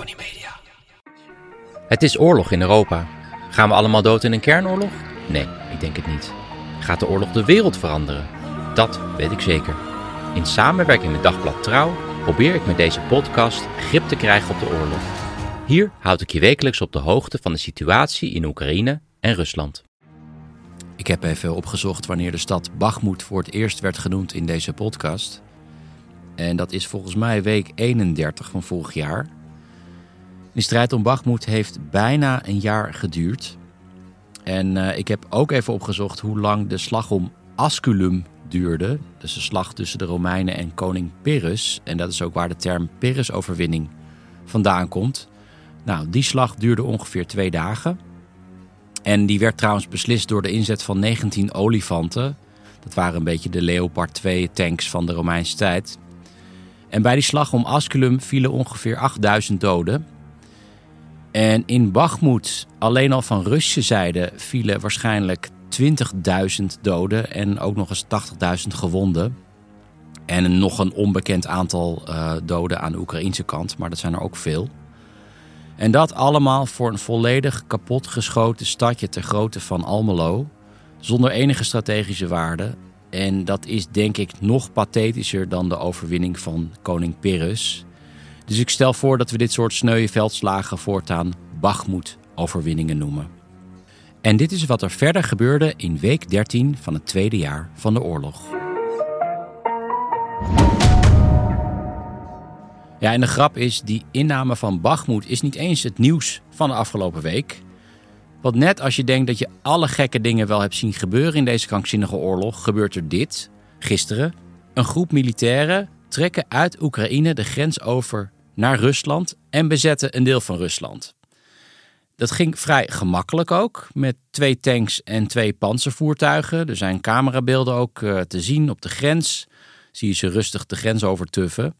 Media. Het is oorlog in Europa. Gaan we allemaal dood in een kernoorlog? Nee, ik denk het niet. Gaat de oorlog de wereld veranderen? Dat weet ik zeker. In samenwerking met Dagblad Trouw probeer ik met deze podcast grip te krijgen op de oorlog. Hier houd ik je wekelijks op de hoogte van de situatie in Oekraïne en Rusland. Ik heb even opgezocht wanneer de stad Bakhmut voor het eerst werd genoemd in deze podcast. En dat is volgens mij week 31 van vorig jaar. De strijd om Bakhmut heeft bijna een jaar geduurd. En uh, ik heb ook even opgezocht hoe lang de slag om Asculum duurde. Dus de slag tussen de Romeinen en koning Pyrrhus. En dat is ook waar de term Pyrrhus-overwinning vandaan komt. Nou, die slag duurde ongeveer twee dagen. En die werd trouwens beslist door de inzet van 19 olifanten. Dat waren een beetje de Leopard 2 tanks van de Romeinse tijd. En bij die slag om Asculum vielen ongeveer 8000 doden. En in Bakhmut, alleen al van Russische zijde, vielen waarschijnlijk 20.000 doden en ook nog eens 80.000 gewonden. En nog een onbekend aantal uh, doden aan de Oekraïnse kant, maar dat zijn er ook veel. En dat allemaal voor een volledig kapotgeschoten stadje ter grootte van Almelo, zonder enige strategische waarde. En dat is denk ik nog pathetischer dan de overwinning van koning Pyrrhus. Dus ik stel voor dat we dit soort sneuwe veldslagen voortaan Bachmoed-overwinningen noemen. En dit is wat er verder gebeurde in week 13 van het tweede jaar van de oorlog. Ja, en de grap is, die inname van Bachmoed is niet eens het nieuws van de afgelopen week. Want net als je denkt dat je alle gekke dingen wel hebt zien gebeuren in deze krankzinnige oorlog, gebeurt er dit. Gisteren, een groep militairen trekken uit Oekraïne de grens over naar Rusland en bezetten een deel van Rusland. Dat ging vrij gemakkelijk ook, met twee tanks en twee panzervoertuigen. Er zijn camerabeelden ook uh, te zien op de grens. Zie je ze rustig de grens overtuffen.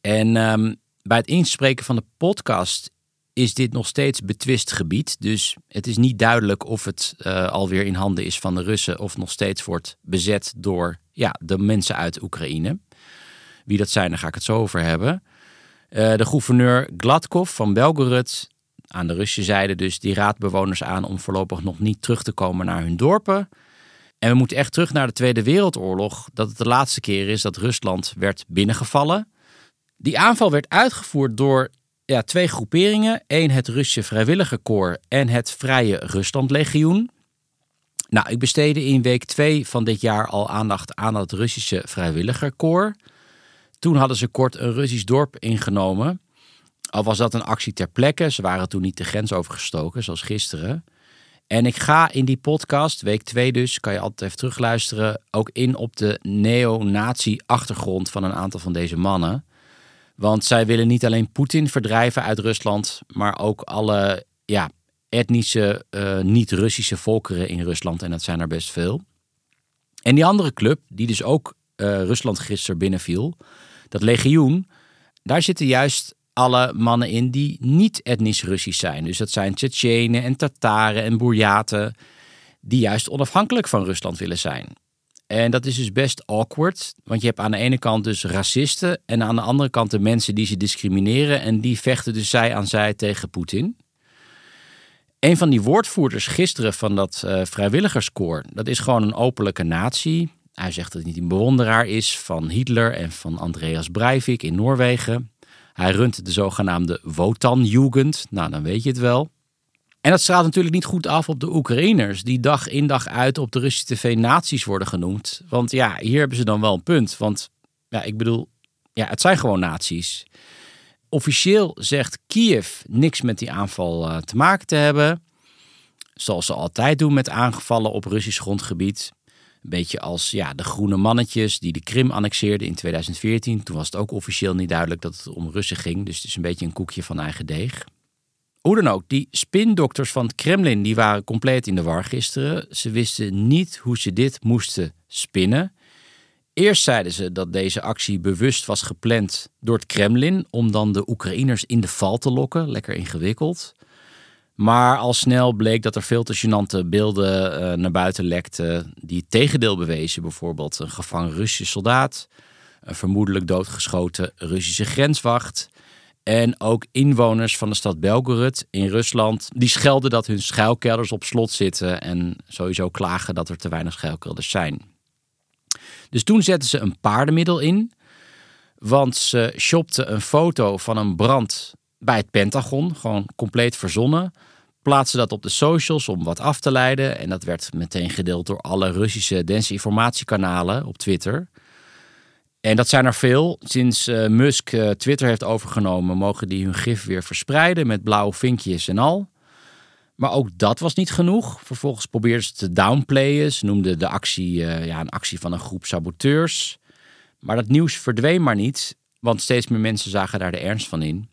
En um, bij het inspreken van de podcast is dit nog steeds betwist gebied. Dus het is niet duidelijk of het uh, alweer in handen is van de Russen of nog steeds wordt bezet door ja, de mensen uit Oekraïne. Wie dat zijn, daar ga ik het zo over hebben. Uh, de gouverneur Gladkov van Belgorod aan de Russische zijde dus, die raadt bewoners aan om voorlopig nog niet terug te komen naar hun dorpen. En we moeten echt terug naar de Tweede Wereldoorlog, dat het de laatste keer is dat Rusland werd binnengevallen. Die aanval werd uitgevoerd door ja, twee groeperingen. Eén het Russische Vrijwilligerkorps en het Vrije Ruslandlegioen. Nou, ik besteedde in week 2 van dit jaar al aandacht aan het Russische Vrijwilligerkorps. Toen hadden ze kort een Russisch dorp ingenomen. Al was dat een actie ter plekke. Ze waren toen niet de grens overgestoken, zoals gisteren. En ik ga in die podcast, week 2 dus, kan je altijd even terugluisteren, ook in op de neo-nazi-achtergrond van een aantal van deze mannen. Want zij willen niet alleen Poetin verdrijven uit Rusland, maar ook alle ja, etnische, uh, niet-Russische volkeren in Rusland. En dat zijn er best veel. En die andere club, die dus ook uh, Rusland gisteren binnenviel, dat legioen, daar zitten juist alle mannen in die niet etnisch Russisch zijn. Dus dat zijn Tsjetsjenen en Tataren en Boerjaten, die juist onafhankelijk van Rusland willen zijn. En dat is dus best awkward, want je hebt aan de ene kant dus racisten en aan de andere kant de mensen die ze discrimineren en die vechten dus zij aan zij tegen Poetin. Een van die woordvoerders gisteren van dat uh, vrijwilligerskoor, dat is gewoon een openlijke natie. Hij zegt dat hij een bewonderaar is van Hitler en van Andreas Breivik in Noorwegen. Hij runt de zogenaamde Wotan-jugend. Nou, dan weet je het wel. En dat straalt natuurlijk niet goed af op de Oekraïners, die dag in dag uit op de Russische tv naties worden genoemd. Want ja, hier hebben ze dan wel een punt. Want ja, ik bedoel, ja, het zijn gewoon naties. Officieel zegt Kiev niks met die aanval uh, te maken te hebben. Zoals ze altijd doen met aangevallen op Russisch grondgebied. Een beetje als ja, de groene mannetjes die de Krim annexeerden in 2014. Toen was het ook officieel niet duidelijk dat het om Russen ging. Dus het is een beetje een koekje van eigen deeg. Hoe dan ook, die spindokters van het Kremlin die waren compleet in de war gisteren. Ze wisten niet hoe ze dit moesten spinnen. Eerst zeiden ze dat deze actie bewust was gepland door het Kremlin om dan de Oekraïners in de val te lokken. Lekker ingewikkeld. Maar al snel bleek dat er veel te gênante beelden uh, naar buiten lekten die het tegendeel bewezen. Bijvoorbeeld een gevangen Russische soldaat, een vermoedelijk doodgeschoten Russische grenswacht en ook inwoners van de stad Belgorod in Rusland. Die schelden dat hun schuilkelders op slot zitten en sowieso klagen dat er te weinig schuilkelders zijn. Dus toen zetten ze een paardenmiddel in. Want ze shopten een foto van een brand bij het Pentagon. Gewoon compleet verzonnen. Plaatsen dat op de socials om wat af te leiden. En dat werd meteen gedeeld door alle Russische desinformatiekanalen op Twitter. En dat zijn er veel. Sinds uh, Musk uh, Twitter heeft overgenomen, mogen die hun gif weer verspreiden met blauwe vinkjes en al. Maar ook dat was niet genoeg. Vervolgens probeerden ze te downplayen. Ze noemden de actie uh, ja, een actie van een groep saboteurs. Maar dat nieuws verdween maar niet, want steeds meer mensen zagen daar de ernst van in.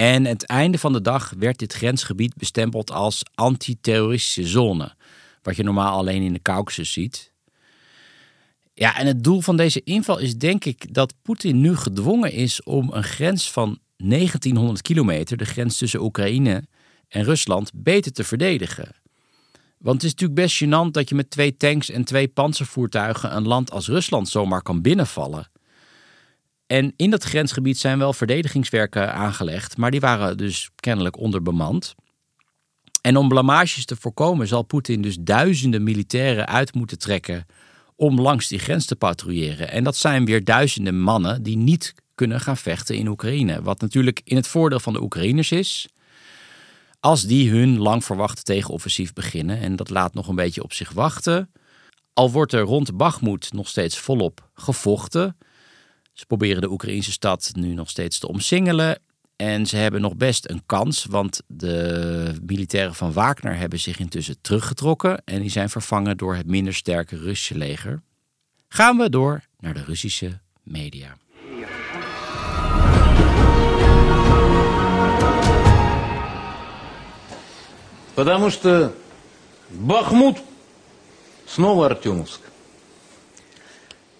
En het einde van de dag werd dit grensgebied bestempeld als antiterroristische zone. Wat je normaal alleen in de Caucasus ziet. Ja, en het doel van deze inval is denk ik dat Poetin nu gedwongen is om een grens van 1900 kilometer, de grens tussen Oekraïne en Rusland, beter te verdedigen. Want het is natuurlijk best gênant dat je met twee tanks en twee panzervoertuigen een land als Rusland zomaar kan binnenvallen. En in dat grensgebied zijn wel verdedigingswerken aangelegd, maar die waren dus kennelijk onderbemand. En om blamages te voorkomen zal Poetin dus duizenden militairen uit moeten trekken om langs die grens te patrouilleren. En dat zijn weer duizenden mannen die niet kunnen gaan vechten in Oekraïne. Wat natuurlijk in het voordeel van de Oekraïners is. Als die hun lang verwachte tegenoffensief beginnen. En dat laat nog een beetje op zich wachten. Al wordt er rond Bakhmut nog steeds volop gevochten. Ze proberen de Oekraïnse stad nu nog steeds te omsingelen. En ze hebben nog best een kans, want de militairen van Wagner hebben zich intussen teruggetrokken en die zijn vervangen door het minder sterke Russische leger. Gaan we door naar de Russische media. Потому что Бахмут снова Артемовск.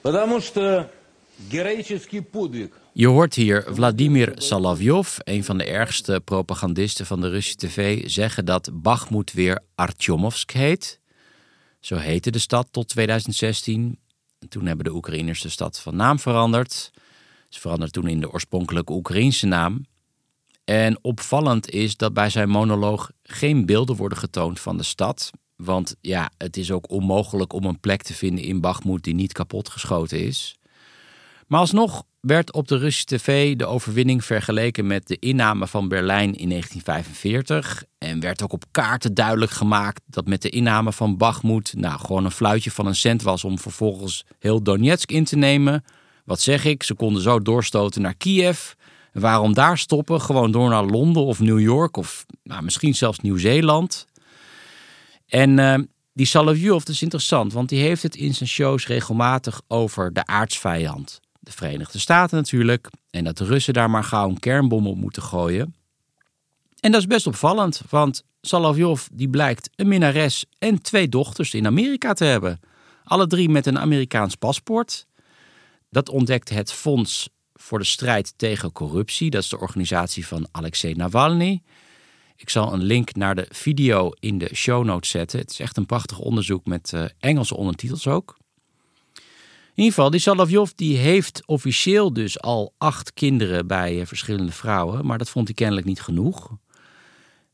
Потому что героический подвиг je hoort hier Vladimir Salavjov, een van de ergste propagandisten van de Russische tv, zeggen dat Bakhmut weer Artyomovsk heet. Zo heette de stad tot 2016. Toen hebben de Oekraïners de stad van naam veranderd. Ze veranderden toen in de oorspronkelijke Oekraïnse naam. En opvallend is dat bij zijn monoloog geen beelden worden getoond van de stad. Want ja, het is ook onmogelijk om een plek te vinden in Bakhmut die niet kapotgeschoten is. Maar alsnog werd op de Russische tv de overwinning vergeleken met de inname van Berlijn in 1945. En werd ook op kaarten duidelijk gemaakt dat met de inname van Bakhmut nou gewoon een fluitje van een cent was om vervolgens heel Donetsk in te nemen. Wat zeg ik? Ze konden zo doorstoten naar Kiev. waarom daar stoppen? Gewoon door naar Londen of New York of nou, misschien zelfs Nieuw-Zeeland. En uh, die Salavjov is interessant, want die heeft het in zijn shows regelmatig over de aardsvijand de Verenigde Staten natuurlijk. En dat de Russen daar maar gauw een kernbom op moeten gooien. En dat is best opvallend, want Salavjov die blijkt een minnares en twee dochters in Amerika te hebben. Alle drie met een Amerikaans paspoort. Dat ontdekt het Fonds voor de Strijd tegen Corruptie. Dat is de organisatie van Alexei Navalny. Ik zal een link naar de video in de show notes zetten. Het is echt een prachtig onderzoek met uh, Engelse ondertitels ook. In ieder geval, die Salavjov die heeft officieel dus al acht kinderen bij eh, verschillende vrouwen. Maar dat vond hij kennelijk niet genoeg.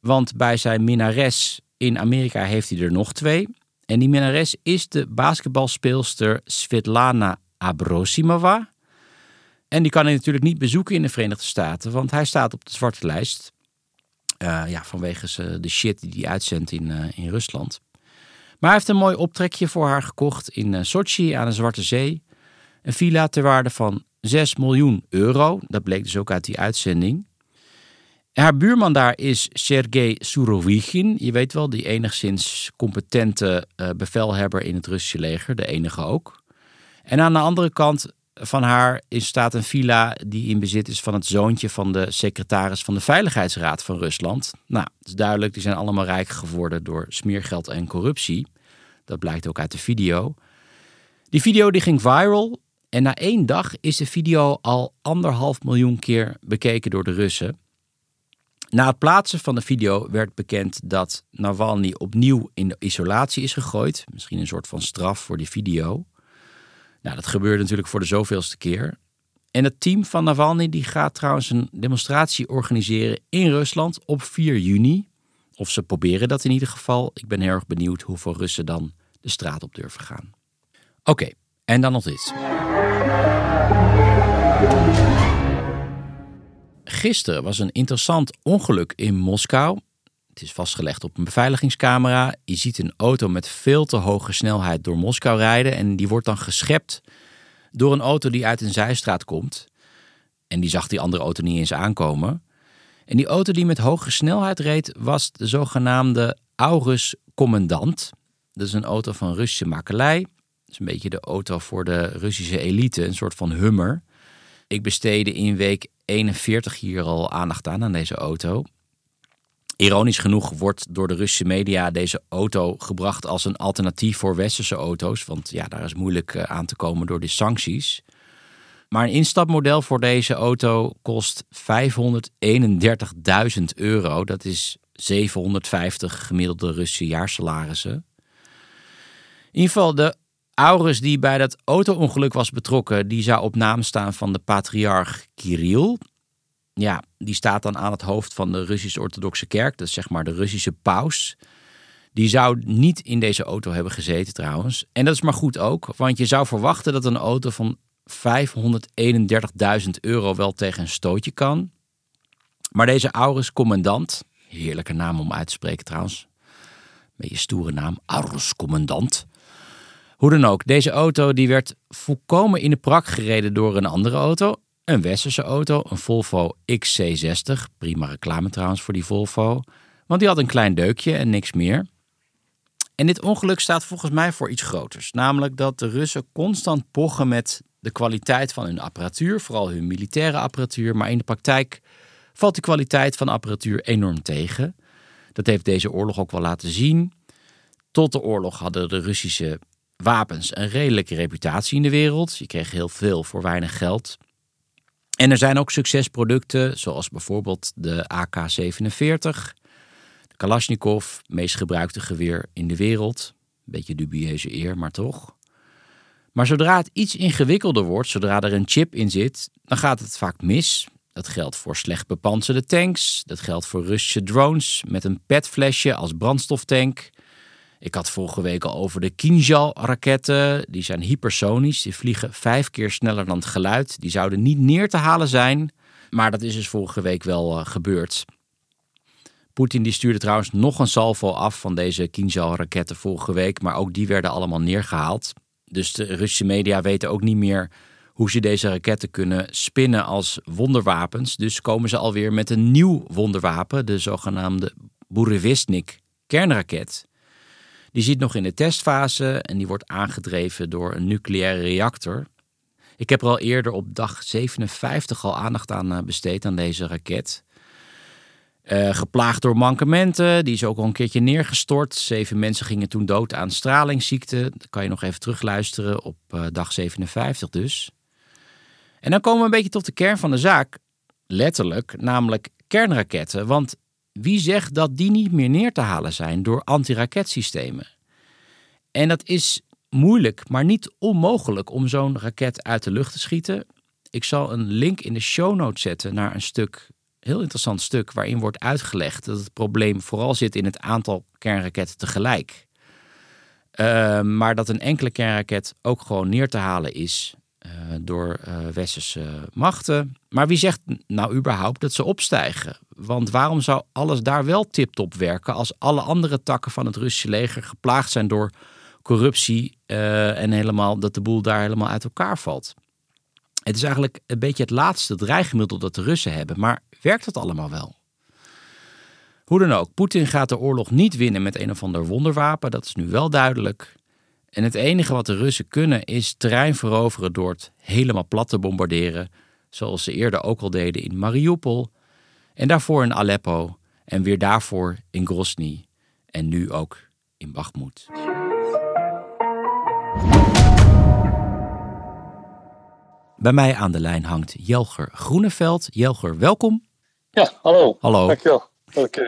Want bij zijn minnares in Amerika heeft hij er nog twee. En die minnares is de basketbalspeelster Svetlana Abrosimova. En die kan hij natuurlijk niet bezoeken in de Verenigde Staten, want hij staat op de zwarte lijst. Uh, ja, vanwege de shit die hij uitzendt in, uh, in Rusland. Maar hij heeft een mooi optrekje voor haar gekocht in eh, Sochi aan de Zwarte Zee. Een villa ter waarde van 6 miljoen euro. Dat bleek dus ook uit die uitzending. Haar buurman daar is Sergei Surovikin. Je weet wel, die enigszins competente uh, bevelhebber in het Russische leger. De enige ook. En aan de andere kant van haar staat een villa die in bezit is van het zoontje van de secretaris van de Veiligheidsraad van Rusland. Nou, het is duidelijk, die zijn allemaal rijk geworden door smeergeld en corruptie. Dat blijkt ook uit de video. Die video die ging viral en na één dag is de video al anderhalf miljoen keer bekeken door de Russen. Na het plaatsen van de video werd bekend dat Navalny opnieuw in isolatie is gegooid. Misschien een soort van straf voor die video. Nou, dat gebeurde natuurlijk voor de zoveelste keer. En het team van Navalny die gaat trouwens een demonstratie organiseren in Rusland op 4 juni. Of ze proberen dat in ieder geval. Ik ben heel erg benieuwd hoeveel Russen dan de straat op durven gaan. Oké, en dan nog dit. Gisteren was een interessant ongeluk in Moskou. Het is vastgelegd op een beveiligingscamera. Je ziet een auto met veel te hoge snelheid door Moskou rijden. En die wordt dan geschept door een auto die uit een zijstraat komt. En die zag die andere auto niet eens aankomen. En die auto die met hoge snelheid reed was de zogenaamde Aurus Commandant. Dat is een auto van Russische makelij. Dat is een beetje de auto voor de Russische elite, een soort van hummer. Ik besteedde in week 41 hier al aandacht aan aan deze auto. Ironisch genoeg wordt door de Russische media deze auto gebracht als een alternatief voor westerse auto's. Want ja, daar is moeilijk eh, aan te komen door de sancties. Maar een instapmodel voor deze auto kost 531.000 euro. Dat is 750 gemiddelde Russische jaarsalarissen. In ieder geval, de Aurus die bij dat auto-ongeluk was betrokken, die zou op naam staan van de patriarch Kirill ja, die staat dan aan het hoofd van de Russisch-Orthodoxe Kerk. Dat is zeg maar de Russische paus. Die zou niet in deze auto hebben gezeten trouwens. En dat is maar goed ook, want je zou verwachten dat een auto van 531.000 euro wel tegen een stootje kan. Maar deze Aurus Commandant, heerlijke naam om uit te spreken trouwens. Beetje stoere naam, Aurus Commandant. Hoe dan ook, deze auto die werd volkomen in de prak gereden door een andere auto. Een westerse auto, een Volvo XC60. Prima reclame trouwens voor die Volvo. Want die had een klein deukje en niks meer. En dit ongeluk staat volgens mij voor iets groters. Namelijk dat de Russen constant pochen met de kwaliteit van hun apparatuur. Vooral hun militaire apparatuur. Maar in de praktijk valt die kwaliteit van apparatuur enorm tegen. Dat heeft deze oorlog ook wel laten zien. Tot de oorlog hadden de Russische wapens een redelijke reputatie in de wereld. Je kreeg heel veel voor weinig geld. En er zijn ook succesproducten, zoals bijvoorbeeld de AK-47, de Kalashnikov, meest gebruikte geweer in de wereld. Beetje dubieuze eer, maar toch. Maar zodra het iets ingewikkelder wordt, zodra er een chip in zit, dan gaat het vaak mis. Dat geldt voor slecht bepanserde tanks, dat geldt voor Russische drones met een petflesje als brandstoftank. Ik had vorige week al over de Kinjal-raketten. Die zijn hypersonisch. Die vliegen vijf keer sneller dan het geluid. Die zouden niet neer te halen zijn. Maar dat is dus vorige week wel uh, gebeurd. Poetin die stuurde trouwens nog een salvo af van deze Kinjal-raketten vorige week. Maar ook die werden allemaal neergehaald. Dus de Russische media weten ook niet meer hoe ze deze raketten kunnen spinnen als wonderwapens. Dus komen ze alweer met een nieuw wonderwapen, de zogenaamde Burevestnik kernraket. Die zit nog in de testfase en die wordt aangedreven door een nucleaire reactor. Ik heb er al eerder op dag 57 al aandacht aan eh, besteed aan deze raket. Uh, geplaagd door mankementen, die is ook al een keertje neergestort. Zeven mensen gingen toen dood aan stralingsziekte. Dat kan je nog even terugluisteren op uh, dag 57 dus. En dan komen we een beetje tot de kern van de zaak. Letterlijk, namelijk kernraketten. Want wie zegt dat die niet meer neer te halen zijn door antiraketsystemen? En dat is moeilijk, maar niet onmogelijk om zo'n raket uit de lucht te schieten. Ik zal een link in de show notes zetten naar een stuk, heel interessant stuk, waarin wordt uitgelegd dat het probleem vooral zit in het aantal kernraketten tegelijk. Uh, maar dat een enkele kernraket ook gewoon neer te halen is door uh, westerse machten. Maar wie zegt nou überhaupt dat ze opstijgen? Want waarom zou alles daar wel tip-top werken als alle andere takken van het Russische leger geplaagd zijn door corruptie uh, en helemaal dat de boel daar helemaal uit elkaar valt? Het is eigenlijk een beetje het laatste dreigmiddel dat de Russen hebben, maar werkt dat allemaal wel? Hoe dan ook, Poetin gaat de oorlog niet winnen met een of ander wonderwapen. Dat is nu wel duidelijk. En het enige wat de Russen kunnen is terrein veroveren door het helemaal plat te bombarderen. Zoals ze eerder ook al deden in Mariupol. En daarvoor in Aleppo. En weer daarvoor in Grozny. En nu ook in Bakhmut. Bij mij aan de lijn hangt Jelger Groeneveld. Jelger, welkom. Ja, hallo. Hallo. Dankjewel dat ik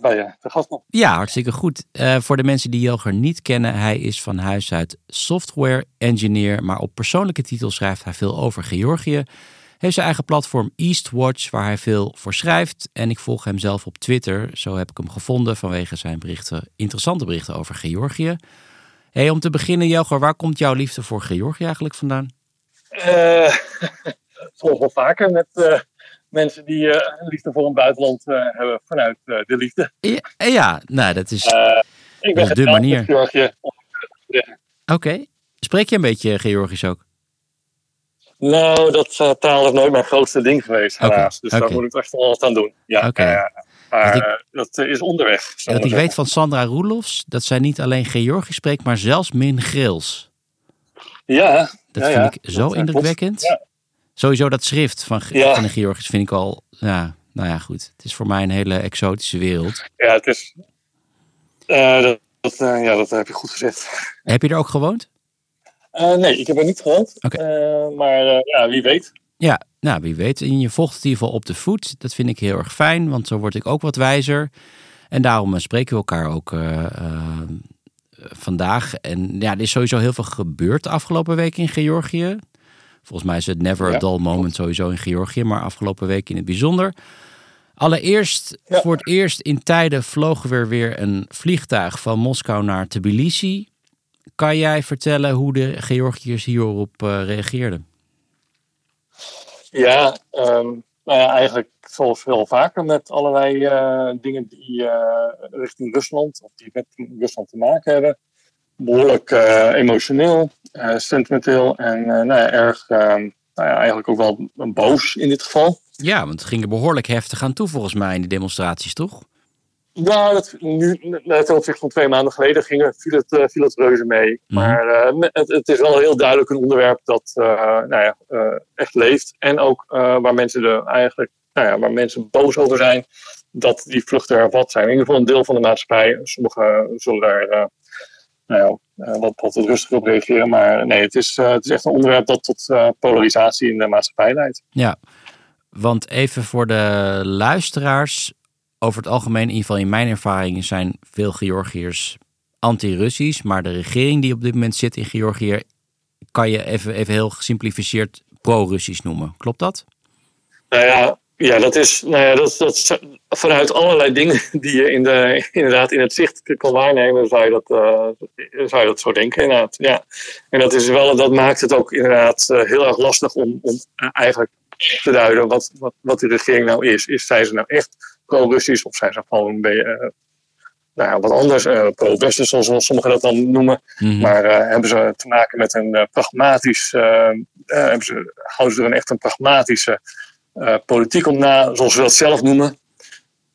bij je te gast. Ja, hartstikke goed. Uh, voor de mensen die Jelger niet kennen, hij is van huis uit software engineer, maar op persoonlijke titel schrijft hij veel over Georgië. Heeft zijn eigen platform Eastwatch, waar hij veel voor schrijft. En ik volg hem zelf op Twitter. Zo heb ik hem gevonden vanwege zijn berichten, interessante berichten over Georgië. Hey, om te beginnen, Jelger, waar komt jouw liefde voor Georgië eigenlijk vandaan? Uh, wel vaker met uh, mensen die een liefde voor een buitenland hebben vanuit de liefde. Ja, ja, nou dat is, ik ben dat is de manier. Georgië. Oké. Okay. Spreek je een beetje Georgisch ook? Nou, dat taal is nooit mijn grootste ding geweest, helaas. Okay. Dus daar moet ik echt wel wat aan doen. Ja, okay. maar ik, dat is onderweg. Wat ik weet van Sandra Roelofs, dat zij niet alleen Georgisch spreekt, maar zelfs min Grils. Ja, dat ja, vind ja. ik zo dat, indrukwekkend. Ja. Sowieso dat schrift van, Ja. van de Georgisch vind ik al, ja, nou ja, goed. Het is voor mij een hele exotische wereld. Ja, het is. eh, dat, dat, eh, ja, dat heb je goed gezegd. Heb je er ook gewoond? Eh, nee, ik heb er niet gewoond. Eh, maar ja, wie weet. Ja, nou wie weet. En je volgt het in ieder geval op de voet. Dat vind ik heel erg fijn, want zo word ik ook wat wijzer. En daarom spreken we elkaar ook vandaag. En ja, er is sowieso heel veel gebeurd de afgelopen week in Georgië. Volgens mij is het never a dull moment sowieso in Georgië, maar afgelopen week in het bijzonder. Allereerst, Ja. voor het eerst in tijden vlogen we weer een vliegtuig van Moskou naar Tbilisi. Kan jij vertellen hoe de Georgiërs hierop eh, reageerden? Ja, ehm, nou ja, eigenlijk zoals veel vaker met allerlei eh, dingen die eh, richting Rusland of die met Rusland te maken hebben. Behoorlijk eh, emotioneel, eh, sentimenteel en eh, nou ja, erg, nou ja, eigenlijk ook wel boos in dit geval. Ja, want het ging er behoorlijk heftig aan toe volgens mij in die demonstraties, toch? Ja, dat, nu, net ten opzichte van twee maanden geleden ging het, viel, het, viel het reuze mee. Mhm. Maar het, het is wel heel duidelijk een onderwerp dat nou ja, echt leeft. En ook waar mensen er eigenlijk, nou ja, waar mensen boos over zijn, dat die vluchten hervat zijn. In ieder geval een deel van de maatschappij. Sommigen zullen daar nou ja, eh, wat, wat rustiger op reageren. Maar nee, het is, eh, het is echt een onderwerp dat tot eh, polarisatie in de maatschappij leidt. Ja, want even voor de luisteraars. Over het algemeen, in ieder geval in mijn ervaring, zijn veel Georgiërs anti-Russisch. Maar de regering die op dit moment zit in Georgië, kan je even, even heel gesimplificeerd pro-Russisch noemen. Klopt dat? Nou ja, ja dat is nou ja, dat, dat, vanuit allerlei dingen die je in de, inderdaad in het zicht kan waarnemen, zou je dat, eh, zou je dat zo denken. Inderdaad. Ja. En dat, is wel, dat maakt het ook inderdaad eh, heel erg lastig om, om eigenlijk te duiden wat, wat, wat die regering nou is. is. Zijn ze nou echt pro-Russisch of zijn ze gewoon een beetje eh, nou ja, wat anders, eh, pro-Westen zoals sommigen dat dan noemen. Mhm. Maar eh, hebben ze te maken met een eh, pragmatisch, eh, eh, hebben ze, houden ze er een echt een pragmatische eh, politiek om na, zoals ze dat zelf noemen.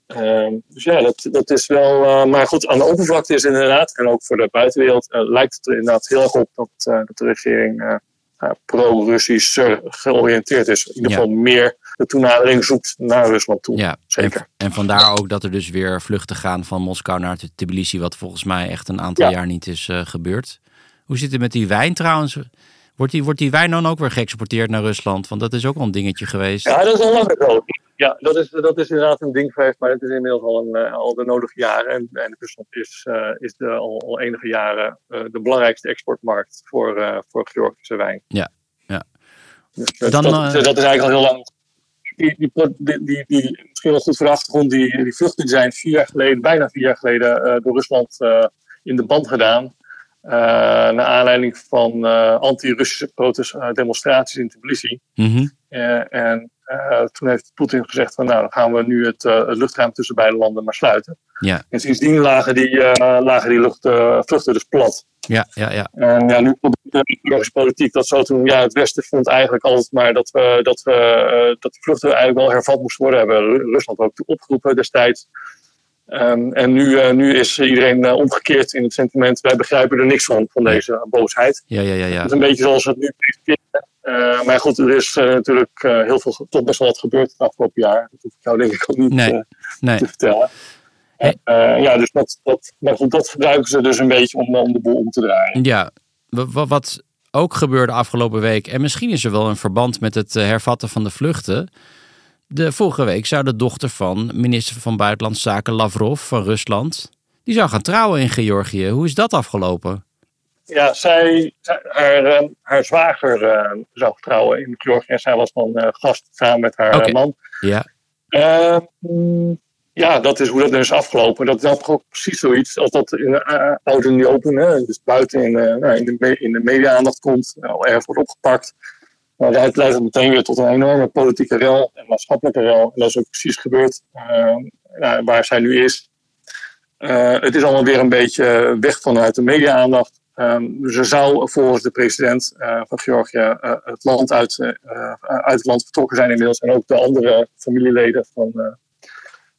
Ehm, dus ja, dat, dat is wel. eh, maar goed, aan de oppervlakte is inderdaad, en ook voor de buitenwereld, eh, lijkt het er inderdaad heel erg op dat, dat de regering pro-Russisch georiënteerd is. In ieder Ja. geval meer de toenadering zoekt naar Rusland toe. Ja, Zeker. En, en vandaar ook dat er dus weer vluchten gaan van Moskou naar Tbilisi, wat volgens mij echt een aantal Ja. jaar niet is gebeurd. Hoe zit het met die wijn trouwens? Wordt die, wordt die wijn dan ook weer geëxporteerd naar Rusland? Want dat is ook wel een dingetje geweest. Ja, dat is al langer zo. Ja, dat is, dat is inderdaad een ding geweest, maar het is inmiddels al, een, eh, al de nodige jaren. En, en Rusland is, eh, is de, al, al enige jaren eh, de belangrijkste exportmarkt voor, voor Georgische wijn. Ja, ja. Dus, Dan, dat, dat is eigenlijk al heel lang. Die, die, die, die, misschien wel goed voor de achtergrond, die, die vluchten zijn vier jaar geleden, bijna vier jaar geleden, door Rusland in de band gedaan. Eh naar aanleiding van eh, anti-Russische protest, eh, demonstraties in Tbilisi. Mhm. En toen heeft Poetin gezegd van nou, dan gaan we nu het, het luchtruim tussen beide landen maar sluiten. Ja, En sindsdien lagen die, lagen die lucht, vluchten dus plat. ja, ja, ja. En ja, nu probeert de Georgische politiek dat zo te doen. Ja, het Westen vond eigenlijk altijd maar dat, we, dat, we, dat de vluchten eigenlijk wel hervat moesten worden. Hebben Ru- Rusland ook opgeroepen destijds. Ehm, en nu, eh, nu is iedereen eh, omgekeerd in het sentiment. Wij begrijpen er niks van, van deze boosheid. Ja, ja, ja. ja. Het is een beetje zoals het nu presenteren. Eh, maar goed, er is natuurlijk heel veel, toch best wel wat gebeurd het afgelopen jaar. Dat hoef ik jou denk ik ook niet Nee, nee. te vertellen. Hey. Ja, dus dat, dat, maar goed, dat gebruiken ze dus een beetje om, om de boel om te draaien. Ja, wa- wa- wat ook gebeurde afgelopen week, en misschien is er wel een verband met het hervatten van de vluchten. De vorige week zou de dochter van minister van Buitenlandse Zaken Lavrov van Rusland, die zou gaan trouwen in Georgië. Hoe is dat afgelopen? Ja, zij, haar, eh, haar zwager eh, zou trouwen in Georgië. En zij was dan eh, gast samen met haar man. Ja, Eh, mm, ja, dat is hoe dat is afgelopen. Dat is ook precies zoiets als dat in de uh, open, hè, dus buiten in, nou, in, de, in de media-aandacht komt, nou, ergens wordt opgepakt. Nou, dat leidt het meteen weer tot een enorme politieke rel en maatschappelijke rel. En dat is ook precies gebeurd eh, nou, waar zij nu is. Eh, het is allemaal weer een beetje weg vanuit de media-aandacht. Ehm, dus zou volgens de president eh, van Georgië het land uit, uit het land vertrokken zijn inmiddels. En ook de andere familieleden van,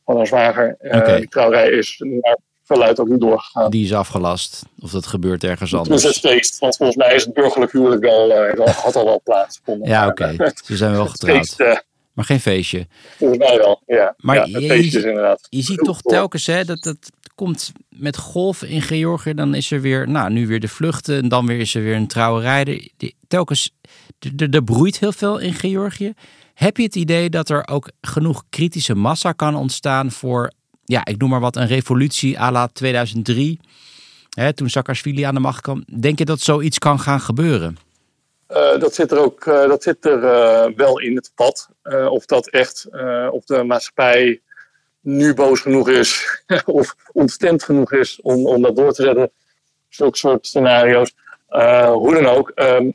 van haar zwager. Oké. Die trouwerij is naar verluid ook niet doorgegaan. die is afgelast. Of dat gebeurt ergens Dus het anders. feest, want volgens mij is het burgerlijk huwelijk wel, eh, had al wel plaatsgevonden. Ja, oké. Ze zijn wel getrouwd. eh, Maar geen feestje. volgens mij wel, ja. Maar ja, je- het je- feestje is inderdaad. Je ziet toch telkens hè, dat dat komt met golven in Georgië. Dan is er weer, nou, nu weer de vluchten. En dan weer is er weer een trouwerij. Er- Telkens, er broeit heel veel in Georgië. Heb je het idee dat er ook genoeg kritische massa kan ontstaan voor, ja, ik noem maar wat, een revolutie à la 2003? Hè, toen Saakashvili aan de macht kwam. Denk je dat zoiets kan gaan gebeuren? Eh, dat zit er ook eh, dat zit er, eh, wel in het pad. Of dat echt, of de maatschappij nu boos genoeg is, of ontstemd genoeg is om, om dat door te zetten. Zulke soort scenario's. Hoe dan ook. ehm,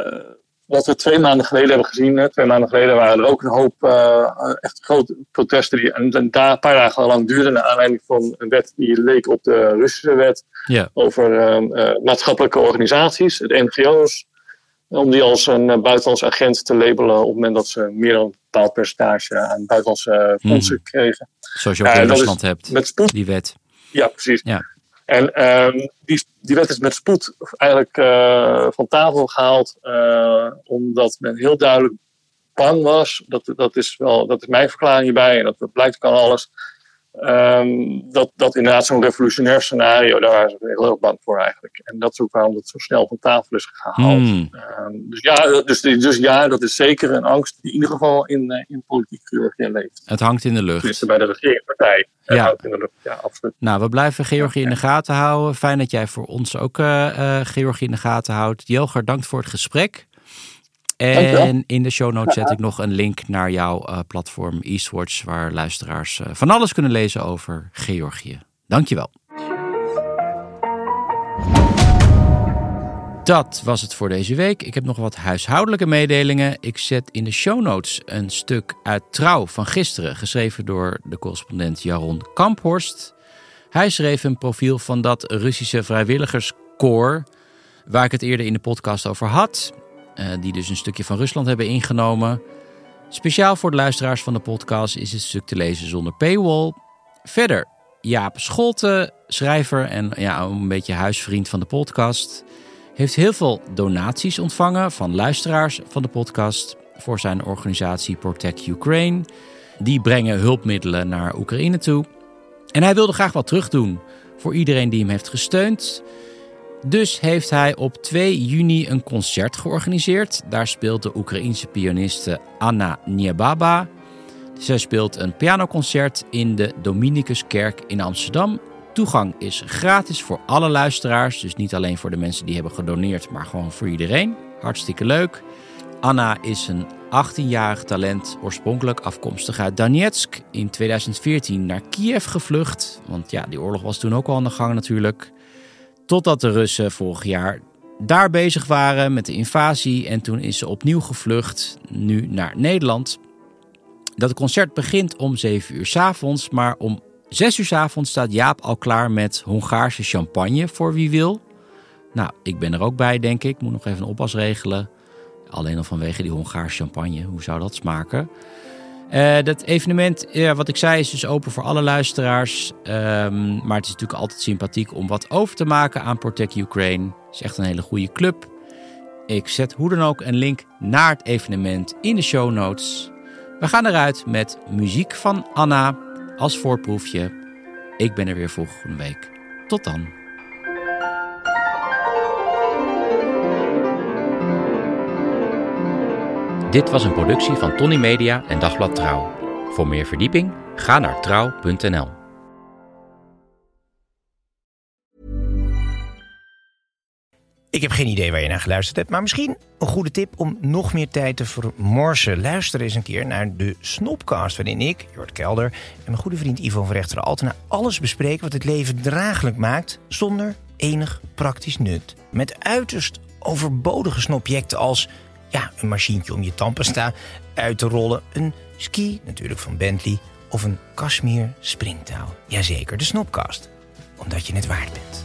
eh, wat we twee maanden geleden hebben gezien, hè, twee maanden geleden waren er ook een hoop eh, echt grote protesten die een paar dagen lang duurden naar aanleiding van een wet die leek op de Russische wet Ja. over ehm, eh, maatschappelijke organisaties, de NGO's, om die als een eh, buitenlandse agent te labelen op het moment dat ze meer dan een bepaald percentage aan buitenlandse fondsen kregen. Zoals je ook in Rusland hebt, Met spoed, die wet. ja precies. Ja. En ehm, die, die wet is met spoed eigenlijk eh, van tafel gehaald, eh, omdat men heel duidelijk bang was. Dat, dat, is wel, dat is mijn verklaring hierbij en dat, dat blijkt aan alles. Ehm, dat, dat inderdaad zo'n revolutionair scenario, daar waren ze heel erg bang voor eigenlijk. En dat is ook waarom dat zo snel van tafel is gehaald. Hmm. Ehm, dus, ja, dus, dus ja, dat is zeker een angst die in ieder geval in, eh, in politiek Georgië leeft. Het hangt in de lucht. Tenminste bij de regeringspartij. Eh, Ja. houdt in de lucht. Ja, absoluut. Nou, we blijven Georgië in de gaten houden. Fijn dat jij voor ons ook eh eh, Georgië in de gaten houdt. Jelger, dank voor het gesprek. En in de show notes zet ik nog een link naar jouw eh, platform Eastwatch, waar luisteraars eh, van alles kunnen lezen over Georgië. Dankjewel. Dat was het voor deze week. Ik heb nog wat huishoudelijke mededelingen. Ik zet in de show notes een stuk uit Trouw van gisteren, geschreven door de correspondent Jaron Kamphorst. Hij schreef een profiel van dat Russische vrijwilligerskorps, waar ik het eerder in de podcast over had, die dus een stukje van Rusland hebben ingenomen. Speciaal voor de luisteraars van de podcast is het stuk te lezen zonder paywall. Verder, Jaap Scholte, schrijver en ja, een beetje huisvriend van de podcast, heeft heel veel donaties ontvangen van luisteraars van de podcast voor zijn organisatie Protect Ukraine. Die brengen hulpmiddelen naar Oekraïne toe. En hij wilde graag wat terugdoen voor iedereen die hem heeft gesteund. Dus heeft hij op 2 juni een concert georganiseerd. Daar speelt de Oekraïense pianiste Anna Niebaba. Zij speelt een pianoconcert in de Dominicuskerk in Amsterdam. Toegang is gratis voor alle luisteraars. Dus niet alleen voor de mensen die hebben gedoneerd, maar gewoon voor iedereen. Hartstikke leuk. Anna is een 18-jarig talent, oorspronkelijk afkomstig uit Donetsk. In 2014 naar Kiev gevlucht. Want ja, die oorlog was toen ook al aan de gang natuurlijk. Totdat de Russen vorig jaar daar bezig waren met de invasie. En toen is ze opnieuw gevlucht, nu naar Nederland. Dat concert begint om 7 uur 's avonds, maar om 6 uur 's avonds staat Jaap al klaar met Hongaarse champagne voor wie wil. Nou, ik ben er ook bij, denk ik. Moet nog even een oppas regelen. Alleen al vanwege die Hongaarse champagne. Hoe zou dat smaken? Uh, dat evenement, ja, wat ik zei, is dus open voor alle luisteraars. Um, maar het is natuurlijk altijd sympathiek om wat over te maken aan Protect Ukraine. Het is echt een hele goede club. Ik zet hoe dan ook een link naar het evenement in de show notes. We gaan eruit met muziek van Anna als voorproefje. Ik ben er weer volgende week. Tot dan. Dit was een productie van Tony Media en Dagblad Trouw. Voor meer verdieping ga naar trouw.nl. Ik heb geen idee waar je naar geluisterd hebt, maar misschien een goede tip om nog meer tijd te vermorsen. Luister eens een keer naar de Snopcast, waarin ik, Jort Kelder en mijn goede vriend Ivo van Rechteren Altena alles bespreken wat het leven draaglijk maakt zonder enig praktisch nut. Met uiterst overbodige snobjecten als ja, een machientje om je tandpasta uit te rollen, een ski natuurlijk van Bentley of een Kashmir springtouw. Jazeker, de Snopcast, omdat je het waard bent.